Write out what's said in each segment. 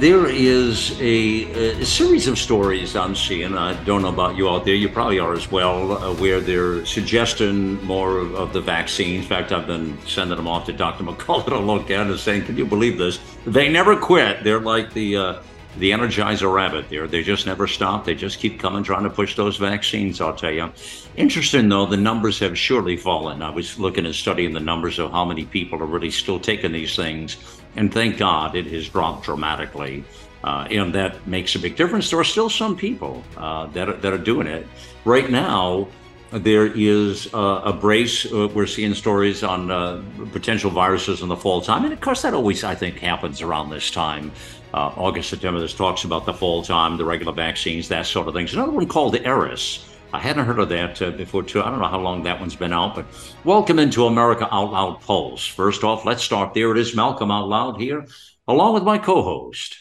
There is a, a, series of stories I'm seeing. I don't know about you out there. You probably are as well, uh, where they're suggesting more of, of, the vaccines. In fact, I've been sending them off to Dr. McCullough to look at and saying, "Can you believe this? They never quit. They're like the uh, the Energizer Rabbit. There, they just never stop. They just keep coming, trying to push those vaccines. I'll tell you. Interesting though, the numbers have surely fallen. I was looking and studying the numbers of how many people are really still taking these things and thank God it has dropped dramatically. Uh, and that makes a big difference. There are still some people uh, that, are, that are doing it. Right now, there is uh, a brace. Uh, we're seeing stories on uh, potential viruses in the fall time. And of course, that always, I think, happens around this time. Uh, August, September, this talks about the fall time, the regular vaccines, that sort of things. Another one called the Eris I hadn't heard of that uh, before, too. I don't know how long that one's been out, but welcome into America Out Loud Pulse. First off, let's start there. It is Malcolm Out Loud here, along with my co host.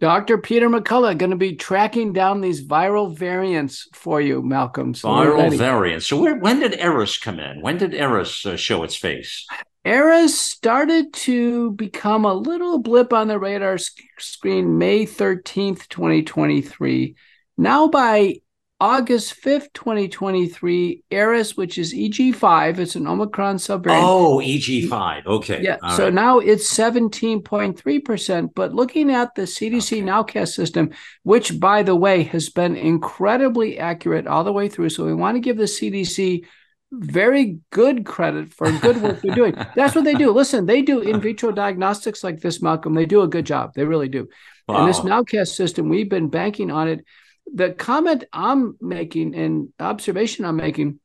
Dr. Peter McCullough going to be tracking down these viral variants for you, Malcolm. So viral variants. So, where, when did Eris come in? When did Eris uh, show its face? Eris started to become a little blip on the radar sc- screen May 13th, 2023. Now, by August 5th, 2023, Eris, which is EG5, it's an Omicron subvariant. Oh, EG5. Okay. Yeah. All so right. now it's 17.3%. But looking at the CDC okay. Nowcast system, which, by the way, has been incredibly accurate all the way through. So we want to give the CDC very good credit for good work they're doing. That's what they do. Listen, they do in vitro diagnostics like this, Malcolm. They do a good job. They really do. Wow. And this Nowcast system, we've been banking on it the comment I'm making and observation I'm making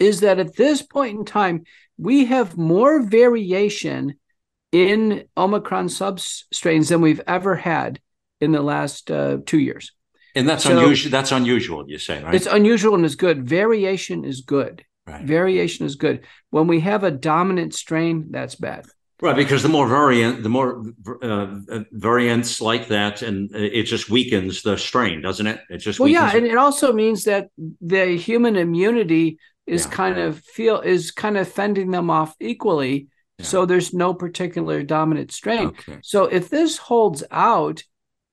is that at this point in time, we have more variation in Omicron substrains than we've ever had in the last uh, two years. And that's so unusual. That's unusual, you say, right? It's unusual and it's good. Variation is good. Right. Variation is good. When we have a dominant strain, that's bad. Right, because the more variant, the more uh, variants like that, and it just weakens the strain, doesn't it? It just well, yeah, it. and it also means that the human immunity is yeah. kind of feel is kind of fending them off equally. Yeah. So there's no particular dominant strain. Okay. So if this holds out,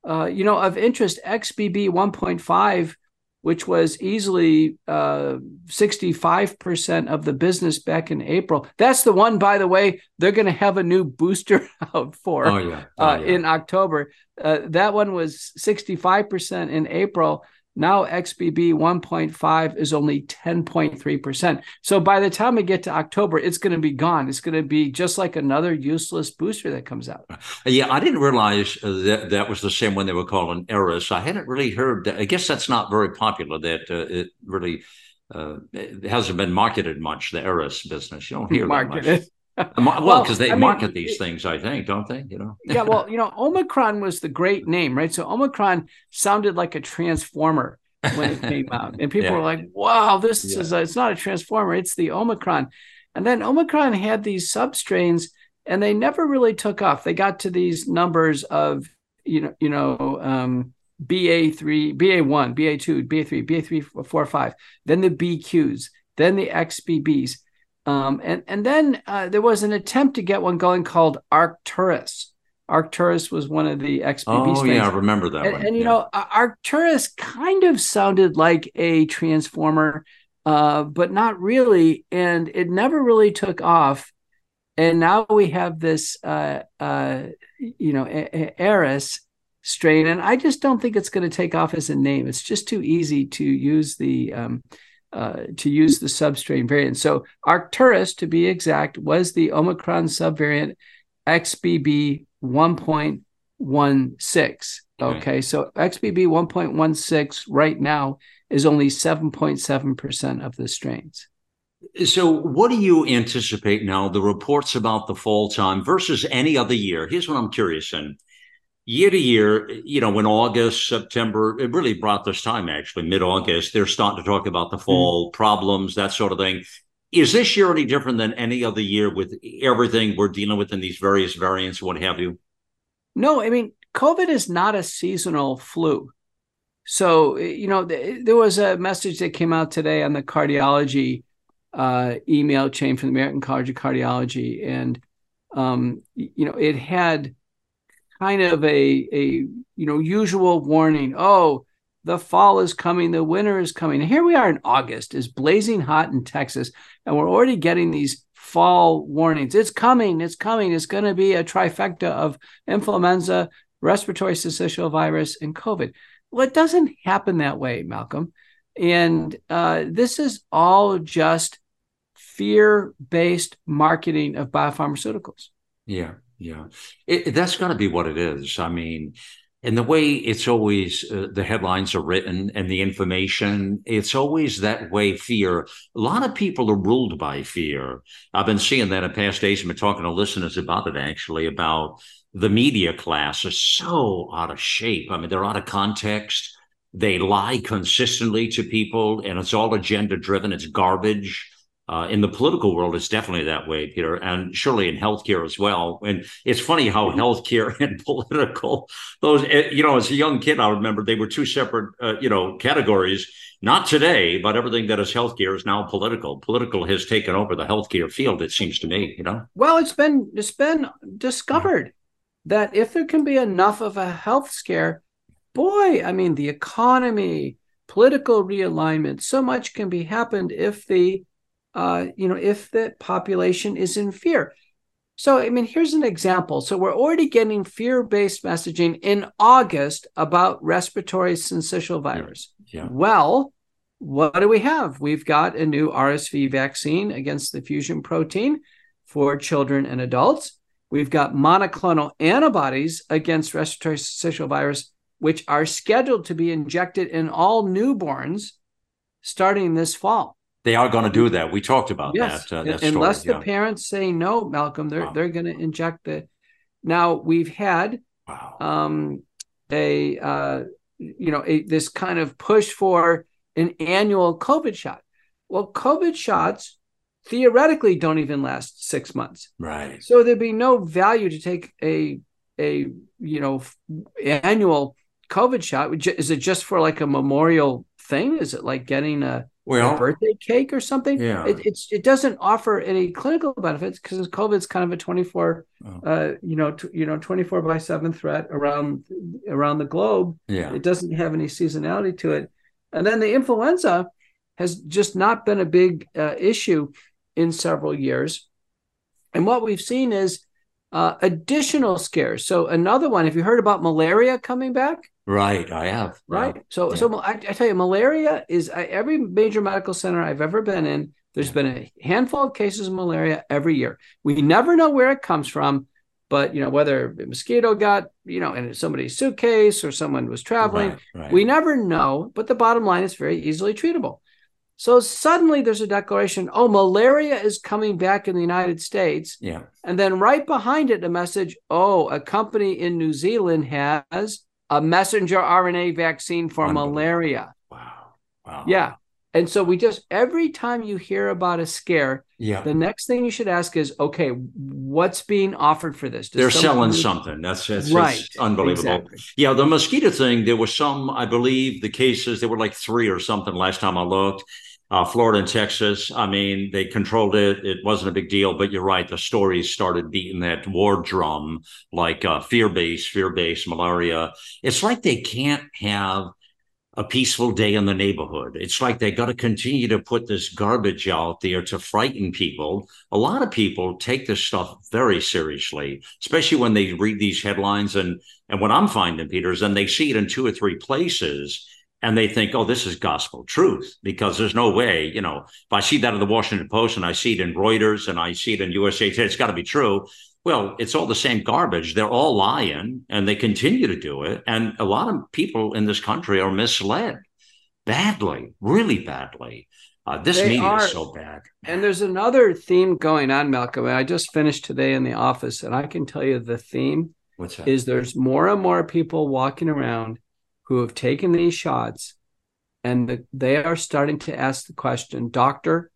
uh, you know, of interest, XBB 1.5 which was easily uh, 65% of the business back in April. That's the one, by the way, they're going to have a new booster out for oh, yeah. Oh, uh, yeah. in October. Uh, that one was 65% in April. Now XBB 1.5 is only 10.3%. So by the time we get to October, it's going to be gone. It's going to be just like another useless booster that comes out. Yeah, I didn't realize uh, that that was the same one they were calling Eris. I hadn't really heard that. I guess that's not very popular that uh, it really uh, it hasn't been marketed much, the Eris business. You don't hear marketed. that much. Well, because they I market mean, these things, I think, don't they? You know. yeah, well, you know, Omicron was the great name, right? So Omicron sounded like a transformer when it came out, and people yeah. were like, "Wow, this yeah. is a, it's not a transformer; it's the Omicron." And then Omicron had these substrains, and they never really took off. They got to these numbers of you know, you know, um, BA three, BA one, BA two, BA three, BA three, four, five. Then the BQs, then the XBBs um, and and then uh, there was an attempt to get one going called Arcturus. Arcturus was one of the XBB oh, yeah, I remember that and, one. And you yeah. know, Arcturus kind of sounded like a transformer, uh, but not really, and it never really took off. And now we have this, uh, uh, you know, Eris strain, and I just don't think it's going to take off as a name. It's just too easy to use the um, uh, to use the substrain variant. So Arcturus, to be exact, was the Omicron subvariant XBB 1.16. Okay, so XBB 1.16 right now is only 7.7% of the strains. So, what do you anticipate now? The reports about the fall time versus any other year. Here's what I'm curious in. Year to year, you know, when August, September, it really brought this time actually, mid August, they're starting to talk about the fall mm-hmm. problems, that sort of thing. Is this year any different than any other year with everything we're dealing with in these various variants, what have you? No, I mean, COVID is not a seasonal flu. So, you know, th- there was a message that came out today on the cardiology uh, email chain from the American College of Cardiology. And, um, you know, it had kind of a, a, you know, usual warning. Oh, the fall is coming, the winter is coming. Here we are in August, it's blazing hot in Texas, and we're already getting these fall warnings. It's coming, it's coming. It's going to be a trifecta of influenza, respiratory syncytial virus, and COVID. Well, it doesn't happen that way, Malcolm. And uh, this is all just fear based marketing of biopharmaceuticals. Yeah, yeah. It, that's got to be what it is. I mean, and the way it's always uh, the headlines are written and the information it's always that way fear. A lot of people are ruled by fear. I've been seeing that in past days. I've been talking to listeners about it actually about the media class is so out of shape. I mean they're out of context. They lie consistently to people and it's all agenda driven it's garbage uh, in the political world, it's definitely that way, Peter, and surely in healthcare as well. And it's funny how mm-hmm. healthcare and political, those, eh, you know, as a young kid, I remember they were two separate, uh, you know, categories. Not today, but everything that is healthcare is now political. Political has taken over the healthcare field. It seems to me, you know. Well, it's been it's been discovered yeah. that if there can be enough of a health scare, boy, I mean, the economy, political realignment, so much can be happened if the uh, you know, if the population is in fear. So, I mean, here's an example. So, we're already getting fear based messaging in August about respiratory syncytial virus. Yeah. yeah. Well, what do we have? We've got a new RSV vaccine against the fusion protein for children and adults. We've got monoclonal antibodies against respiratory syncytial virus, which are scheduled to be injected in all newborns starting this fall. They are going to do that. We talked about yes. that. Uh, that Unless story, the yeah. parents say no, Malcolm, they're wow. they're going to inject the. Now we've had wow. um, a uh, you know a, this kind of push for an annual COVID shot. Well, COVID shots theoretically don't even last six months. Right. So there'd be no value to take a a you know annual COVID shot. Is it just for like a memorial thing? Is it like getting a well, a birthday cake or something. Yeah, it, it's it doesn't offer any clinical benefits because COVID's kind of a twenty four, oh. uh, you know, t- you know, twenty four by seven threat around around the globe. Yeah, it doesn't have any seasonality to it, and then the influenza has just not been a big uh, issue in several years, and what we've seen is uh, additional scares. So another one. Have you heard about malaria coming back? Right, I have. Right. So, yeah. so I, I, tell you, malaria is I, every major medical center I've ever been in. There's been a handful of cases of malaria every year. We never know where it comes from, but you know whether a mosquito got you know in somebody's suitcase or someone was traveling. Right, right. We never know. But the bottom line is very easily treatable. So suddenly there's a declaration, oh, malaria is coming back in the United States. Yeah. And then right behind it, a message, oh, a company in New Zealand has a messenger RNA vaccine for malaria. Wow. Wow. Yeah. And so we just every time you hear about a scare, yeah. the next thing you should ask is, okay, what's being offered for this? Does They're selling something. That's, that's right. unbelievable. Exactly. Yeah, the mosquito thing, there were some, I believe the cases, there were like three or something last time I looked. Uh, Florida and Texas, I mean, they controlled it. It wasn't a big deal, but you're right. The stories started beating that war drum, like uh, fear based, fear based malaria. It's like they can't have a peaceful day in the neighborhood. It's like they got to continue to put this garbage out there to frighten people. A lot of people take this stuff very seriously, especially when they read these headlines. And and what I'm finding, Peter, is then they see it in two or three places and they think, oh, this is gospel truth because there's no way, you know, if I see that in the Washington Post and I see it in Reuters and I see it in USA Today, it's got to be true. Well, it's all the same garbage. They're all lying and they continue to do it. And a lot of people in this country are misled badly, really badly. Uh, this they media are, is so bad. And there's another theme going on, Malcolm. I just finished today in the office, and I can tell you the theme What's that? Is there's more and more people walking around who have taken these shots and the, they are starting to ask the question, doctor,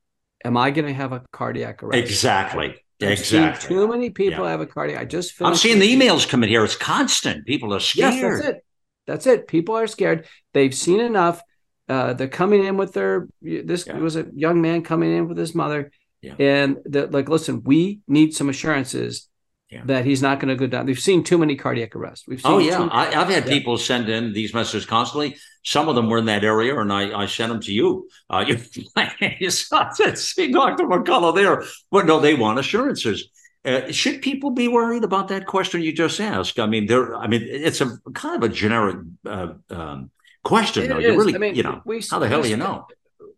am I going to have a cardiac arrest? Exactly. exactly. Too many people yeah. have a cardiac. I just I'm seeing the emails coming here. It's constant. People are scared. Yes, that's it. That's it. People are scared. They've seen enough. Uh, they're coming in with their. This yeah. was a young man coming in with his mother, yeah. and they're like, "Listen, we need some assurances yeah. that he's not going to go down. We've seen too many cardiac arrests. We've seen oh yeah, I, have had yeah. people send in these messages constantly. Some of them were in that area, and I, I sent them to you. Uh, you, you see Dr. McCullough there, but no, they want assurances. Uh, should people be worried about that question you just asked? I mean, there. I mean, it's a kind of a generic uh, um, question, it though. You really, I mean, you know, we, how the hell do you know?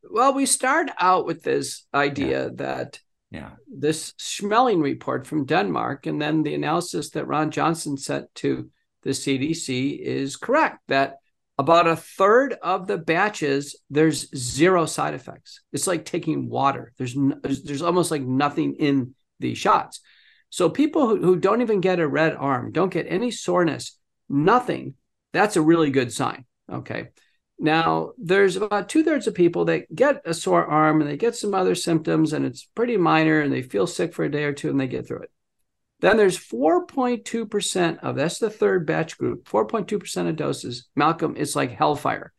Well, we start out with this idea yeah. that yeah. This Schmeling report from Denmark and then the analysis that Ron Johnson sent to the CDC is correct that about a third of the batches there's zero side effects. It's like taking water. There's there's, there's almost like nothing in the shots. So people who, who don't even get a red arm, don't get any soreness, nothing, that's a really good sign. Okay. Now, there's about two thirds of people that get a sore arm and they get some other symptoms and it's pretty minor and they feel sick for a day or two and they get through it. Then there's 4.2% of that's the third batch group, 4.2% of doses. Malcolm, it's like hellfire.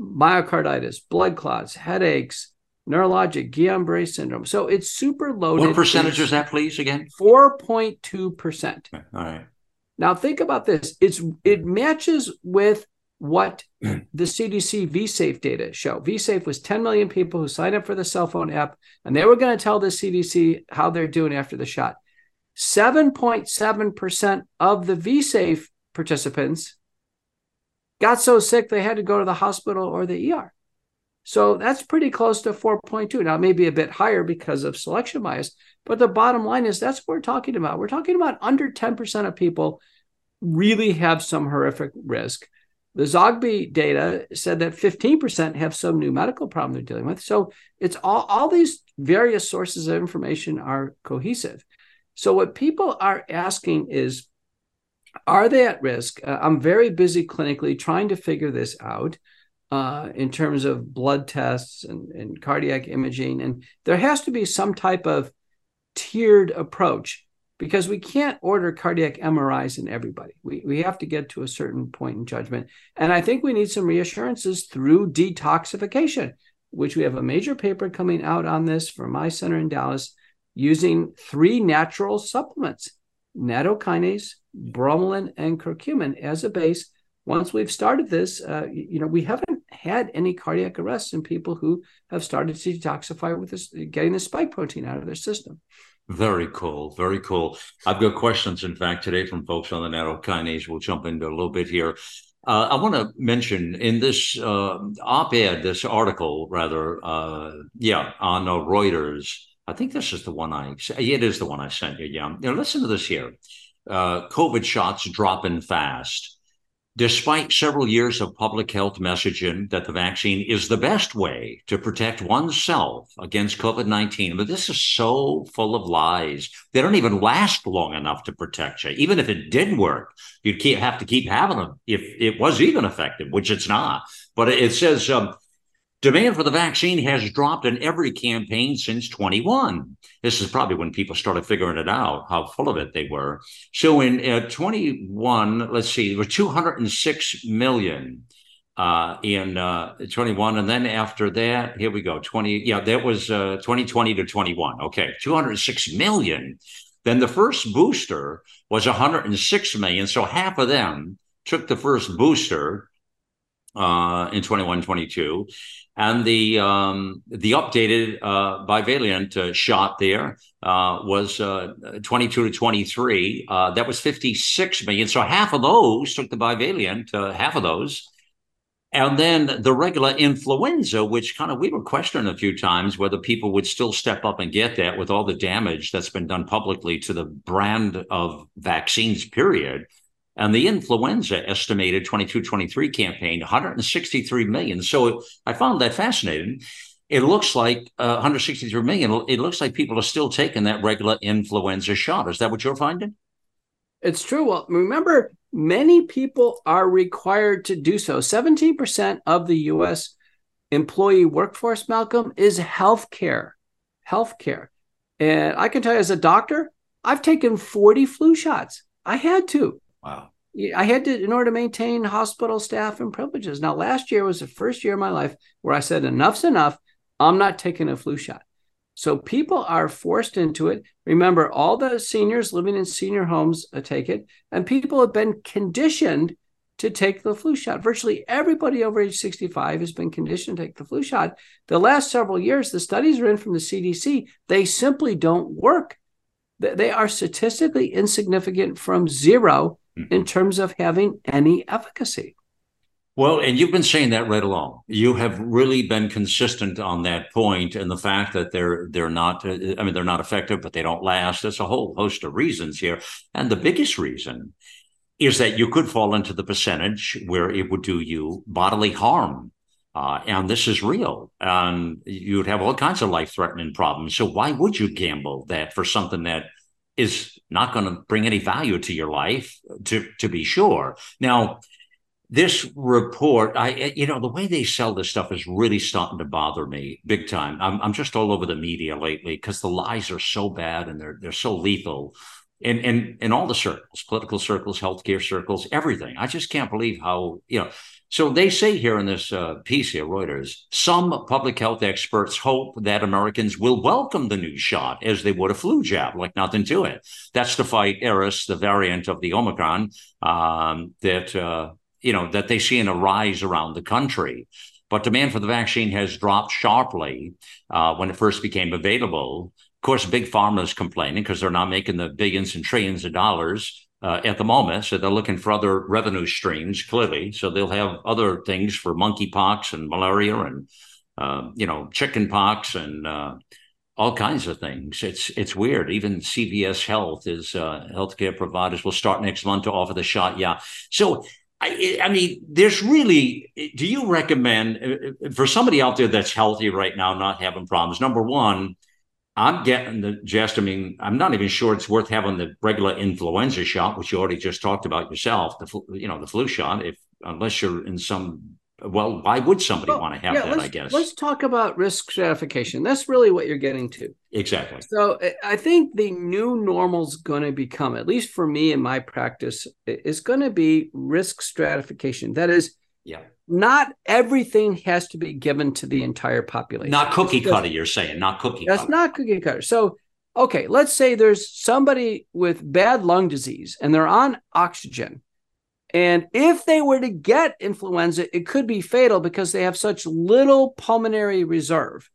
Myocarditis, blood clots, headaches, neurologic, Guillain Barre syndrome. So it's super loaded. What percentage is that, please, again? 4.2%. All right. Now think about this. It's it matches with what the CDC VSafe data show. VSafe was 10 million people who signed up for the cell phone app, and they were going to tell the CDC how they're doing after the shot. 7.7% of the VSafe participants got so sick they had to go to the hospital or the ER. So that's pretty close to 4.2. Now, maybe a bit higher because of selection bias, but the bottom line is that's what we're talking about. We're talking about under 10% of people really have some horrific risk. The Zogby data said that 15% have some new medical problem they're dealing with. So it's all, all these various sources of information are cohesive. So what people are asking is, are they at risk? Uh, I'm very busy clinically trying to figure this out uh, in terms of blood tests and, and cardiac imaging. And there has to be some type of tiered approach because we can't order cardiac MRIs in everybody. We, we have to get to a certain point in judgment. And I think we need some reassurances through detoxification, which we have a major paper coming out on this from my center in Dallas using three natural supplements nattokinase, bromelain, and curcumin as a base. Once we've started this, uh, you know, we haven't had any cardiac arrests in people who have started to detoxify with this, getting the spike protein out of their system. Very cool. Very cool. I've got questions, in fact, today from folks on the nattokinase. We'll jump into a little bit here. Uh, I want to mention in this uh, op ed, this article, rather, uh, yeah, on Reuters. I think this is the one I, it is the one I sent you. Yeah. Now, listen to this here. Uh, COVID shots dropping fast despite several years of public health messaging that the vaccine is the best way to protect oneself against COVID 19. But this is so full of lies. They don't even last long enough to protect you. Even if it did work, you'd keep, have to keep having them if it was even effective, which it's not. But it says um, Demand for the vaccine has dropped in every campaign since 21. This is probably when people started figuring it out, how full of it they were. So in uh, 21, let's see, there were 206 million uh, in uh, 21. And then after that, here we go, 20. Yeah, that was uh, 2020 to 21. Okay, 206 million. Then the first booster was 106 million. So half of them took the first booster uh, in 21, 22 and the um, the updated uh, bivalent uh, shot there uh, was uh, 22 to 23. Uh, that was 56 million. So half of those took the bivalent, uh, half of those. And then the regular influenza, which kind of we were questioning a few times whether people would still step up and get that with all the damage that's been done publicly to the brand of vaccines, period. And the influenza estimated 22 23 campaign, 163 million. So I found that fascinating. It looks like uh, 163 million. It looks like people are still taking that regular influenza shot. Is that what you're finding? It's true. Well, remember, many people are required to do so. 17% of the US employee workforce, Malcolm, is healthcare. Healthcare. And I can tell you as a doctor, I've taken 40 flu shots. I had to. Wow. I had to in order to maintain hospital staff and privileges. Now, last year was the first year of my life where I said, enough's enough. I'm not taking a flu shot. So people are forced into it. Remember, all the seniors living in senior homes uh, take it, and people have been conditioned to take the flu shot. Virtually everybody over age 65 has been conditioned to take the flu shot. The last several years, the studies are in from the CDC, they simply don't work. They are statistically insignificant from 0 mm-hmm. in terms of having any efficacy. Well, and you've been saying that right along. You have really been consistent on that point, and the fact that they're they're not. I mean, they're not effective, but they don't last. There's a whole host of reasons here, and the biggest reason is that you could fall into the percentage where it would do you bodily harm. Uh, and this is real. And you'd have all kinds of life threatening problems. So, why would you gamble that for something that is not going to bring any value to your life, to, to be sure? Now, this report, I eh, you know the way they sell this stuff is really starting to bother me big time. I'm I'm just all over the media lately because the lies are so bad and they're they're so lethal. In, in in all the circles, political circles, healthcare circles, everything. I just can't believe how you know. So they say here in this uh, piece here, Reuters, some public health experts hope that Americans will welcome the new shot as they would a flu jab, like nothing to it. That's to fight Eris, the variant of the Omicron um, that uh, you know, that they see in a rise around the country. But demand for the vaccine has dropped sharply uh, when it first became available. Of course, big pharma is complaining because they're not making the billions and trillions of dollars uh, at the moment. So they're looking for other revenue streams, clearly. So they'll have other things for monkeypox and malaria and, uh, you know, chicken pox and uh, all kinds of things. It's it's weird. Even CVS Health is uh, healthcare providers will start next month to offer the shot. Yeah. So I, I, mean, there's really. Do you recommend uh, for somebody out there that's healthy right now, not having problems? Number one, I'm getting the gist. I mean, I'm not even sure it's worth having the regular influenza shot, which you already just talked about yourself. The you know the flu shot, if unless you're in some well, why would somebody well, want to have yeah, that? I guess. Let's talk about risk stratification. That's really what you're getting to. Exactly. So I think the new normal is going to become, at least for me in my practice, is going to be risk stratification. That is, yeah. Not everything has to be given to the entire population. Not cookie cutter, you're saying, not cookie That's cutter. not cookie cutter. So, okay, let's say there's somebody with bad lung disease and they're on oxygen and if they were to get influenza, it could be fatal because they have such little pulmonary reserve.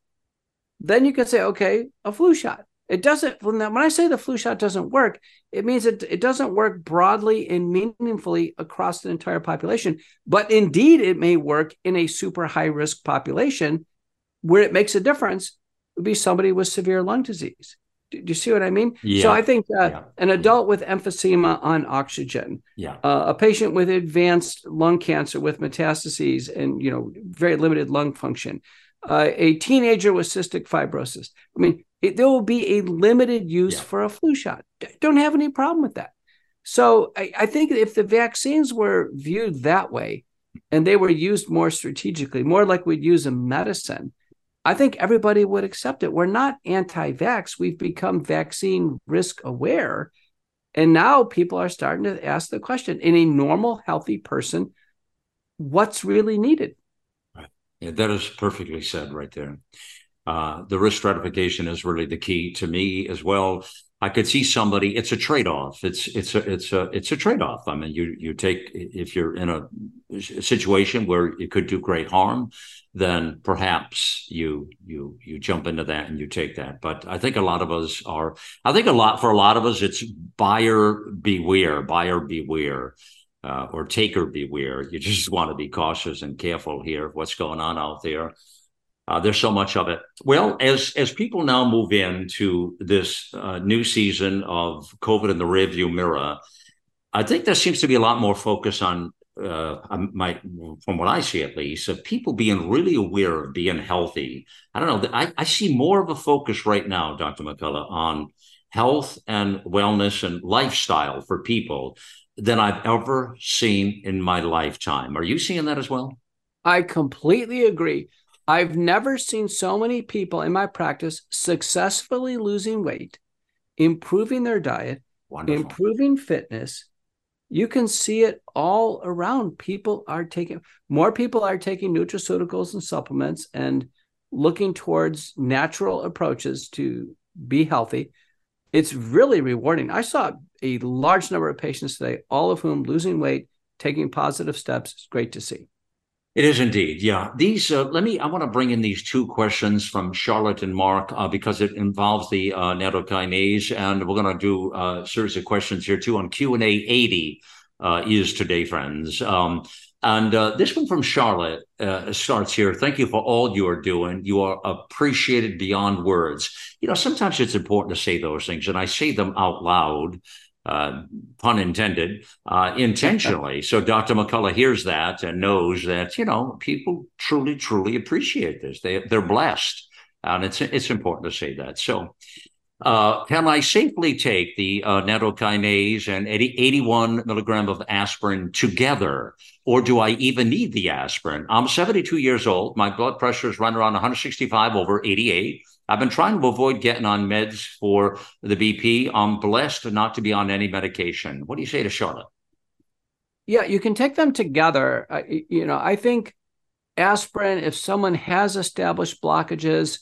Then you could say, okay, a flu shot. It doesn't, when I say the flu shot doesn't work, it means it, it doesn't work broadly and meaningfully across the entire population. But indeed, it may work in a super high risk population where it makes a difference would be somebody with severe lung disease. Do, you see what I mean? Yeah. So I think uh, yeah. an adult with emphysema on oxygen, yeah. Uh, a patient with advanced lung cancer with metastases and you know very limited lung function, uh, a teenager with cystic fibrosis. I mean, it, there will be a limited use yeah. for a flu shot. Don't have any problem with that. So I, I think if the vaccines were viewed that way, and they were used more strategically, more like we'd use a medicine I think everybody would accept it. We're not anti vax, we've become vaccine risk aware. And now people are starting to ask the question in a normal, healthy person, what's really needed? Right. Yeah, that is perfectly said right there. Uh, the risk stratification is really the key to me as well. I could see somebody. It's a trade off. It's it's a it's a it's a trade off. I mean, you you take if you're in a situation where it could do great harm, then perhaps you you you jump into that and you take that. But I think a lot of us are. I think a lot for a lot of us, it's buyer beware, buyer beware. Uh, or taker beware. You just want to be cautious and careful here. of What's going on out there? Uh, there's so much of it. Well, as as people now move into this uh, new season of COVID in the rearview mirror, I think there seems to be a lot more focus on uh, um, my from what I see at least of people being really aware of being healthy. I don't know. I, I see more of a focus right now, Dr. McCullough, on health and wellness and lifestyle for people than I've ever seen in my lifetime. Are you seeing that as well? I completely agree. I've never seen so many people in my practice successfully losing weight, improving their diet, Wonderful. improving fitness. You can see it all around. People are taking more people are taking nutraceuticals and supplements and looking towards natural approaches to be healthy. It's really rewarding. I saw a large number of patients today, all of whom losing weight, taking positive steps. It's great to see. It is indeed, yeah. These, uh, let me. I want to bring in these two questions from Charlotte and Mark uh, because it involves the uh, nattokinase, and we're going to do uh, a series of questions here too on Q and A eighty uh, is today, friends. Um, and uh, this one from Charlotte starts here. Thank you for all you are doing. You are appreciated beyond words. You know, sometimes it's important to say those things, and I say them out loud uh, pun intended, uh, intentionally. so Dr. McCullough hears that and knows that you know people truly, truly appreciate this. They they're blessed, and it's it's important to say that. So. Uh, can I safely take the uh, nattokinase and 80, 81 milligram of aspirin together, or do I even need the aspirin? I'm 72 years old. My blood pressure is running around 165 over 88. I've been trying to avoid getting on meds for the BP. I'm blessed not to be on any medication. What do you say to Charlotte? Yeah, you can take them together. Uh, you know, I think aspirin, if someone has established blockages,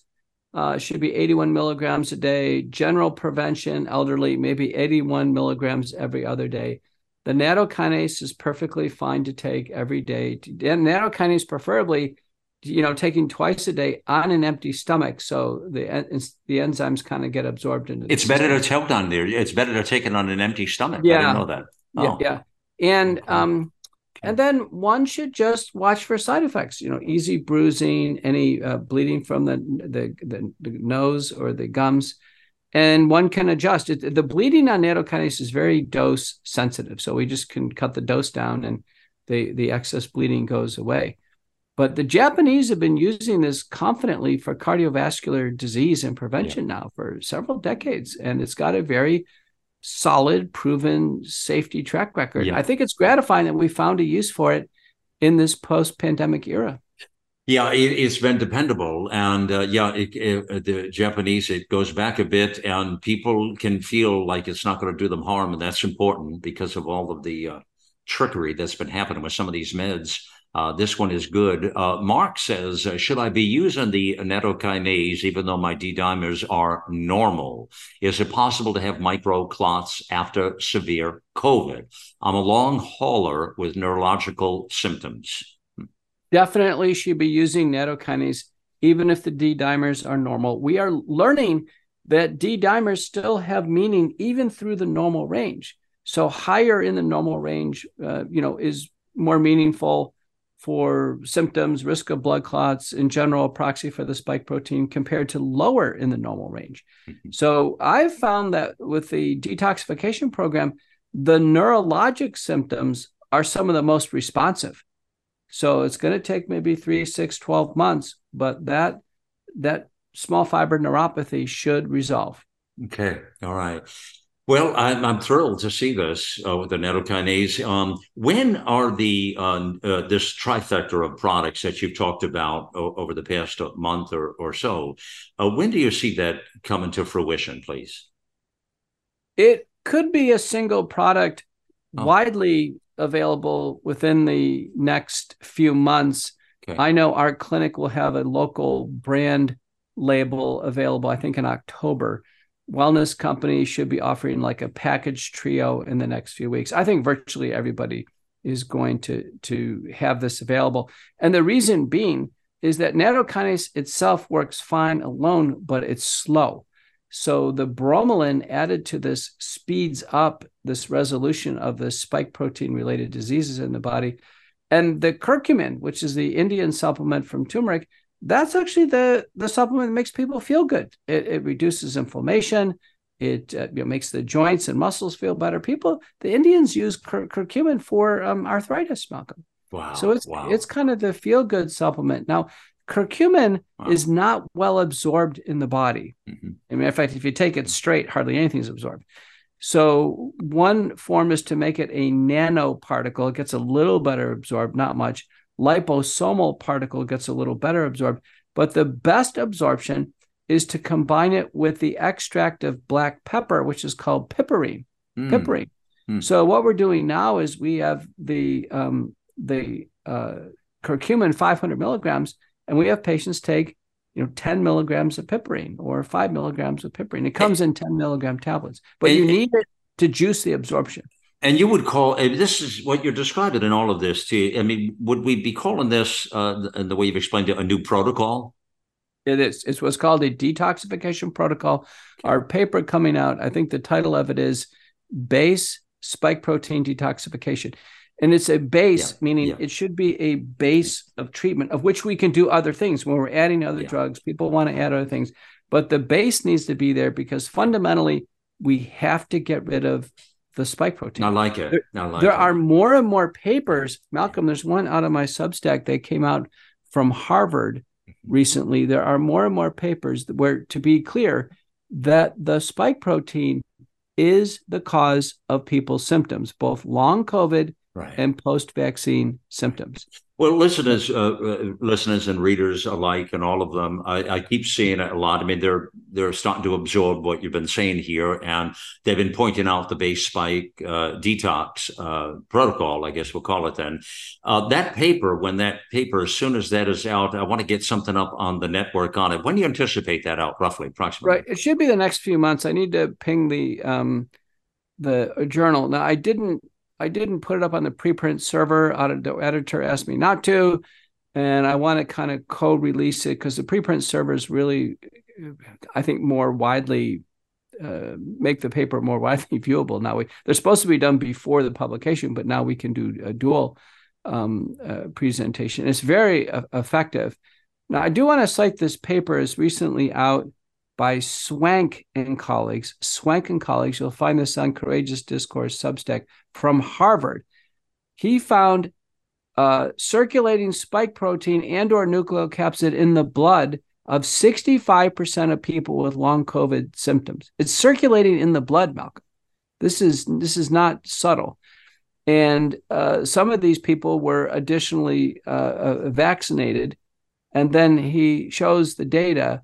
uh, should be 81 milligrams a day. General prevention, elderly, maybe 81 milligrams every other day. The nattokinase is perfectly fine to take every day. And nattokinase, preferably, you know, taking twice a day on an empty stomach, so the the enzymes kind of get absorbed into. It's better to take on there. It's better to take it on an empty stomach. Yeah, I didn't know that. Oh. Yeah, yeah, and okay. um, okay. and then one should just watch for side effects. You know, easy bruising, any uh, bleeding from the, the the the nose or the gums, and one can adjust. It, the bleeding on nattokinase is very dose sensitive, so we just can cut the dose down, and the the excess bleeding goes away. But the Japanese have been using this confidently for cardiovascular disease and prevention yeah. now for several decades. And it's got a very solid, proven safety track record. Yeah. I think it's gratifying that we found a use for it in this post pandemic era. Yeah, it, has been dependable, and uh, yeah, it, it, uh, the Japanese it goes back a bit, and people can feel like it's not going to do them harm, and that's important because of all of the uh, trickery that's been happening with some of these meds. Uh, this one is good. Uh, Mark says, uh, should I be using the nattokinase even though my D dimers are normal? Is it possible to have microclots after severe COVID? I'm a long hauler with neurological symptoms. Definitely should be using nattokinase even if the D dimers are normal. We are learning that D dimers still have meaning even through the normal range. So higher in the normal range, uh, you know, is more meaningful for symptoms, risk of blood clots, in general, proxy for the spike protein compared to lower in the normal range. Mm-hmm. So I've found that with the detoxification program, the neurologic symptoms are some of the most responsive. So it's going to take maybe three, six, 12 months, but that that small fiber neuropathy should resolve. Okay. All right. Well, I'm, I'm, thrilled to see this uh, with the nattokinase. Um, when are the uh, uh, this trifecta of products that you've talked about o- over the past month or, or so? Uh, when do you see that coming to fruition, please? It could be a single product, oh. widely available within the next few months. Okay. I know our clinic will have a local brand label available. I think in October wellness companies should be offering like a package trio in the next few weeks. I think virtually everybody is going to to have this available. And the reason being is that nattokinase itself works fine alone, but it's slow. So the bromelain added to this speeds up this resolution of the spike protein related diseases in the body. And the curcumin, which is the Indian supplement from turmeric, that's actually the the supplement that makes people feel good. It, it reduces inflammation. It uh, you know, makes the joints and muscles feel better. People, the Indians use cur- curcumin for um, arthritis, Malcolm. Wow. So it's wow. it's kind of the feel good supplement. Now, Curcumin wow. is not well absorbed in the body. Mm-hmm. I mean, in fact, if you take it straight, hardly anything is absorbed. So one form is to make it a nanoparticle. It gets a little better absorbed, not much. Liposomal particle gets a little better absorbed. But the best absorption is to combine it with the extract of black pepper, which is called piperine. Mm. Piperine. Mm. So what we're doing now is we have the um, the uh, curcumin 500 milligrams, and we have patients take you know 10 milligrams of piperine or 5 milligrams of piperine it comes in 10 milligram tablets but you need it to juice the absorption and you would call eh, this is what you're describing in all of this too i mean would we be calling this uh, the way you've explained it a new protocol? It is. It's what's called a detoxification protocol. Our paper coming out i think the title of it is base spike protein detoxification. And it's a base yeah. meaning yeah. it should be a base of treatment of which we can do other things when we're adding other yeah. drugs. People want to add other things. But the base needs to be there because fundamentally we have to get rid of the spike protein i like it there, like there it. are more and more papers malcolm there's one out of my substack that came out from harvard mm-hmm. recently there are more and more papers where to be clear that the spike protein is the cause of people's symptoms both long covid right. and post-vaccine symptoms. Well, listeners, uh, uh, listeners, and readers alike, and all of them, I, I, keep seeing it a lot. I mean, they're they're starting to absorb what you've been saying here, and they've been pointing out the base spike uh, detox uh, protocol. I guess we'll call it then. Uh, that paper, when that paper, as soon as that is out, I want to get something up on the network on it. When do you anticipate that out, roughly, approximately? Right, it should be the next few months. I need to ping the um, the journal. Now, I didn't I didn't put it up on the preprint server. The editor asked me not to, and I want to kind of co-release it because the preprint server is really, I think, more widely uh, make the paper more widely viewable. Now we they're supposed to be done before the publication, but now we can do a dual um, uh, presentation. It's very uh, effective. Now I do want to cite this paper is recently out by Swank and colleagues. Swank and colleagues, you'll find this on Courageous Discourse Substack from Harvard. He found uh, circulating spike protein and or nucleocapsid in the blood of 65% of people with long COVID symptoms. It's circulating in the blood, Malcolm. This is this is not subtle. And uh, some of these people were additionally uh, uh vaccinated. And then he shows the data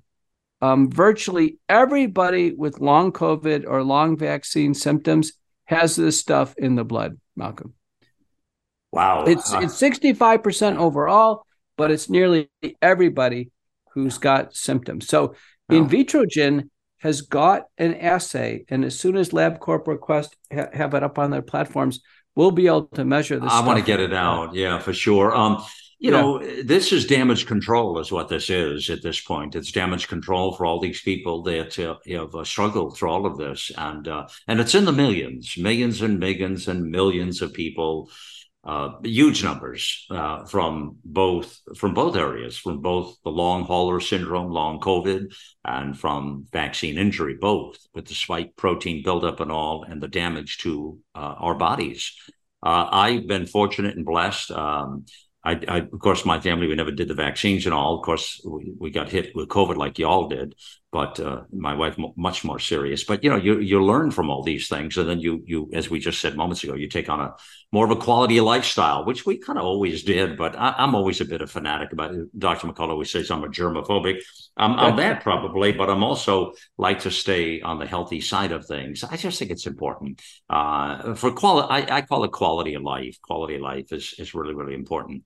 um, virtually everybody with long COVID or long vaccine symptoms has this stuff in the blood, Malcolm. Wow. It's uh, it's 65% overall, but it's nearly everybody who's got symptoms. So wow. Invitrogen has got an assay, and as soon as LabCorp request ha- have it up on their platforms, we'll be able to measure this. I want to get it out, yeah, for sure. Um, you yeah. know, this is damage control, is what this is at this point. It's damage control for all these people that uh, have uh, struggled through all of this, and uh, and it's in the millions, millions and millions and millions of people, uh, huge numbers uh, from both from both areas, from both the long hauler syndrome, long COVID, and from vaccine injury, both with the spike protein buildup and all, and the damage to uh, our bodies. I've been fortunate and blessed. Um, I, I, of course, my family, we never did the vaccines and all. Of course, we, we got hit with COVID like you all did, but uh, my wife m- much more serious. But you know, you you learn from all these things, and then you you, as we just said moments ago, you take on a more of a quality of lifestyle, which we kind of always did. But I, am always a bit of fanatic about it. Dr. McCullough always says I'm a germophobic. I'm, I'm that probably, but I'm also like to stay on the healthy side of things. I just think it's important uh, for quality. I, I call it quality of life. Quality of life is is really really important.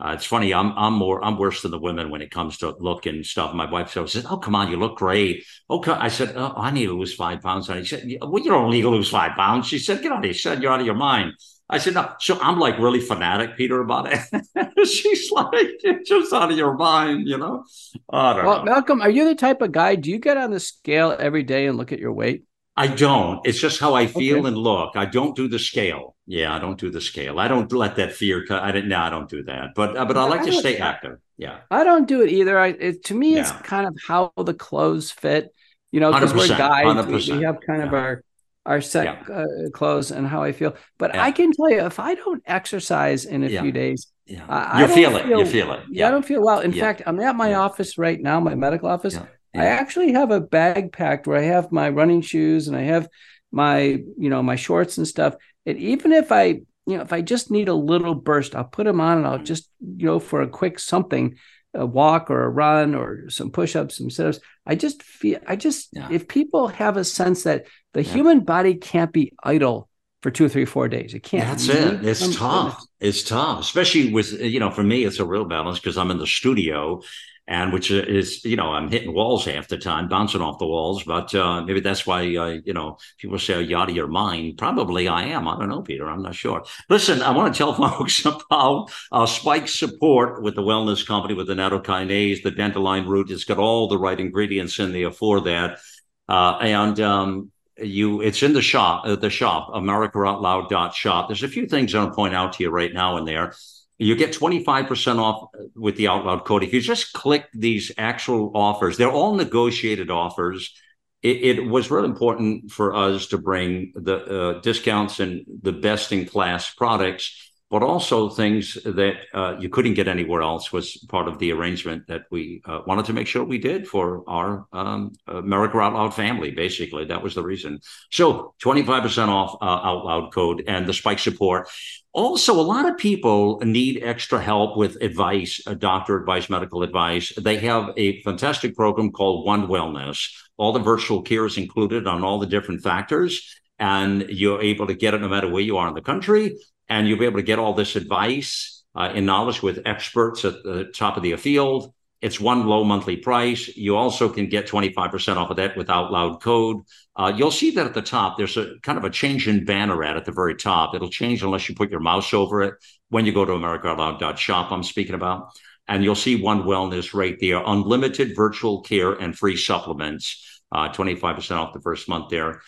Uh, it's funny. I'm I'm more I'm worse than the women when it comes to look and stuff. My wife says, "Oh, come on, you look great." Okay, I said, oh, "I need to lose five pounds." And I said, "Well, you don't need to lose five pounds." She said, "Get out of here." She said, "You're out of your mind." I said, "No." So I'm like really fanatic, Peter, about it. She's like, "You're just out of your mind," you know. well, know. Malcolm, are you the type of guy? Do you get on the scale every day and look at your weight? I don't. It's just how I feel okay. and look. I don't do the scale. Yeah, I don't do the scale. I don't let that fear. Cut. I didn't. No, I don't do that. But uh, but I like I to stay active. Yeah. I don't do it either. I it, to me, it's kind of how the clothes fit. You know, because we're guys, we, we, have kind yeah. of our our set yeah. uh, clothes and how I feel. But yeah. I can tell you, if I don't exercise in a yeah. few days, yeah. Uh, you feel it. Feel, you feel it. Yeah. I don't feel well. In fact, I'm at my office right now, my medical office. I actually have a bag packed where I have my running shoes and I have my, you know, my shorts and stuff. And even if I, you know, if I just need a little burst, I'll put them on and I'll mm-hmm. just, you know, for a quick something a walk or a run or some push-ups some sit-ups. I just feel i just yeah. if people have a sense that the yeah. human body can't be idle for two three four days it can't that's it. it's tough. it's tough especially with you know for me it's a real balance because i'm in the studio and which is you know I'm hitting walls half the time, bouncing off the walls. But uh, maybe that's why uh, you know people say you're out of your mind. Probably I am. I don't know, Peter. I'm not sure. Listen, I want to tell folks about uh, Spike Support with the Wellness Company with the nattokinase, the dandelion root. It's got all the right ingredients in there for that, uh, and. Um, you it's in the shop uh, the shop americaoutloud.shop there's a few things i'm going to point out to you right now and there you get 25% off with the out loud code. If you just click these actual offers they're all negotiated offers. It, it was really important for us to bring the uh, discounts and the best in class products but also things that uh, you couldn't get anywhere else was part of the arrangement that we uh, wanted to make sure we did for our um, America Out Loud family. Basically, that was the reason. So, twenty five percent off uh, Out Loud code and the Spike support. Also, a lot of people need extra help with advice, doctor advice, medical advice. They have a fantastic program called One Wellness. All the virtual care is included on all the different factors and you're able to get it no matter where you are in the country and you'll be able to get all this advice uh, and knowledge with experts at the top of the field. It's one low monthly price. You also can get 25% off of that with out loud code. Uh, you'll see that at the top. There's a kind of a change in banner ad at the very top. It'll change unless you put your mouse over it when you go to americaoutloud.shop, I'm speaking about. And you'll see one wellness right there unlimited virtual care and free supplements, uh, 25% off the first month there.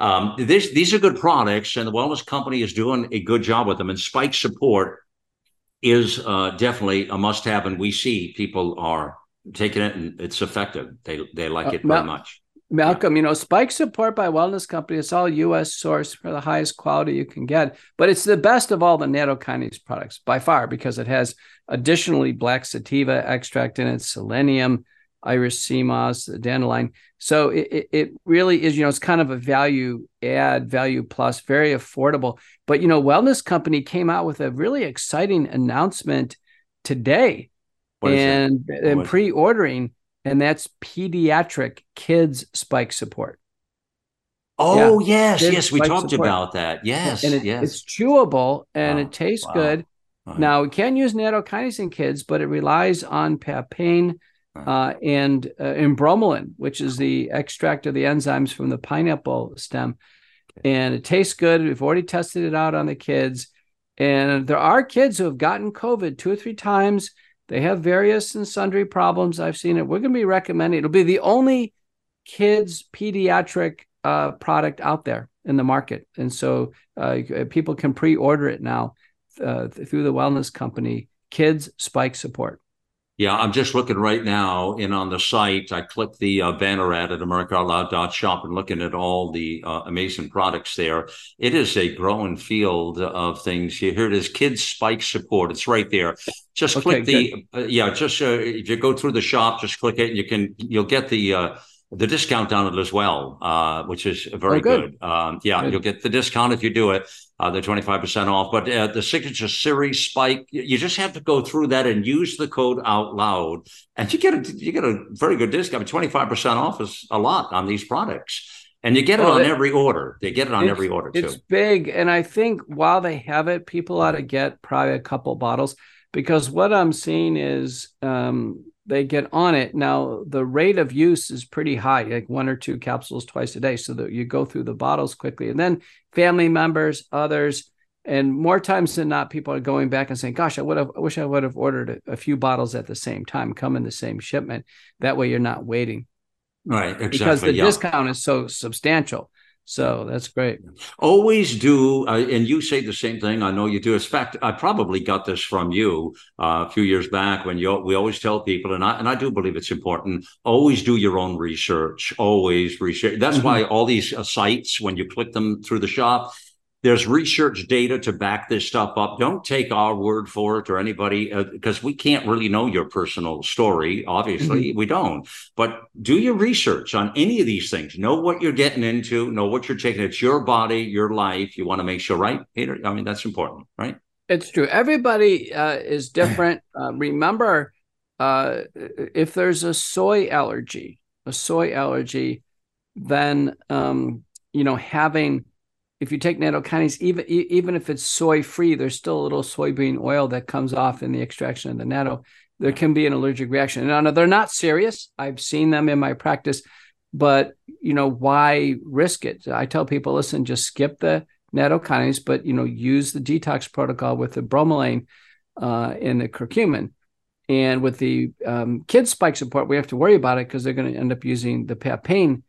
Um, this, these are good products, and the wellness company is doing a good job with them. And Spike support is uh, definitely a must-have, and we see people are taking it, and it's effective. They they like uh, it very much. Malcolm, you know, Spike support by Wellness Company. It's all U.S. source for the highest quality you can get, but it's the best of all the nattokinase products by far because it has additionally black sativa extract in it, selenium, Irish sea moss, dandelion. So it, it really is, you know, it's kind of a value add, value plus, very affordable. But, you know, Wellness Company came out with a really exciting announcement today and, and pre ordering, and that's pediatric kids spike support. Oh, yeah. yes. Yes. We talked support. about that. Yes. And it, yes. it's chewable and oh, it tastes wow. good. Right. Now, we can use nattokinase in kids, but it relies on papain uh, and uh, and bromelain, which is the extract of the enzymes from the pineapple stem. And it tastes good. We've already tested it out on the kids. And there are kids who have gotten COVID two or three times. They have various and sundry problems. I've seen it. We're going to be recommending it'll be the only kids pediatric uh, product out there in the market. And so uh, people can pre order it now uh, through the wellness company, Kids Spike Support. Yeah, I'm just looking right now in on the site. I clicked the uh, banner ad at americaoutloud.shop and looking at all the uh, amazing products there. It is a growing field of things. Here it is, Kids Spike Support. It's right there. Just okay, click the uh, yeah. Just uh, if you go through the shop, just click it. And You can you'll get the uh, the discount on it as well, uh, which is very oh, good. good. Um, yeah, good. you'll get the discount if you do it, uh, the 25% off. But uh, the signature series spike, you just have to go through that and use the code out loud. And you get a, you get a very good discount. 25% off is a lot on these products. And you get it well, on it, every order. They get it on every order too. It's big. And I think while they have it, people ought to get probably a couple bottles because what I'm seeing is um, they get on it. Now, the rate of use is pretty high, like one or two capsules twice a day, so that you go through the bottles quickly. And then family members, others, and more times than not, people are going back and saying, "Gosh, I would have, I wish I would have ordered a, a few bottles at the same time, come in the same shipment. That way, you're not waiting." Right, exactly. Because the yeah. discount is so substantial. So that's great. Always do, uh, and you say the same thing. I know you do. In fact, I probably got this from you uh, a few years back when you. We always tell people, and I and I do believe it's important. Always do your own research. Always research. That's mm-hmm. why all these uh, sites, when you click them through the shop, there's research data to back this stuff up. Don't take our word for it or anybody, because uh, we can't really know your personal story. Obviously, mm-hmm. we don't. But do your research on any of these things. Know what you're getting into. Know what you're taking. It's your body, your life. You want to make sure, right, Peter? I mean, that's important, right? It's true. Everybody uh, is different. uh, remember, uh, if there's a soy allergy, a soy allergy, then um, you know having if you take nattokinase, even even if it's soy free, there's still a little soybean oil that comes off in the extraction of the natto. There can be an allergic reaction. And they're not serious. I've seen them in my practice, but you know why risk it? I tell people, listen, just skip the nattokinase, but you know use the detox protocol with the bromelain uh, and the curcumin. And with the um, kids spike support, we have to worry about it because they're going to end up using the papain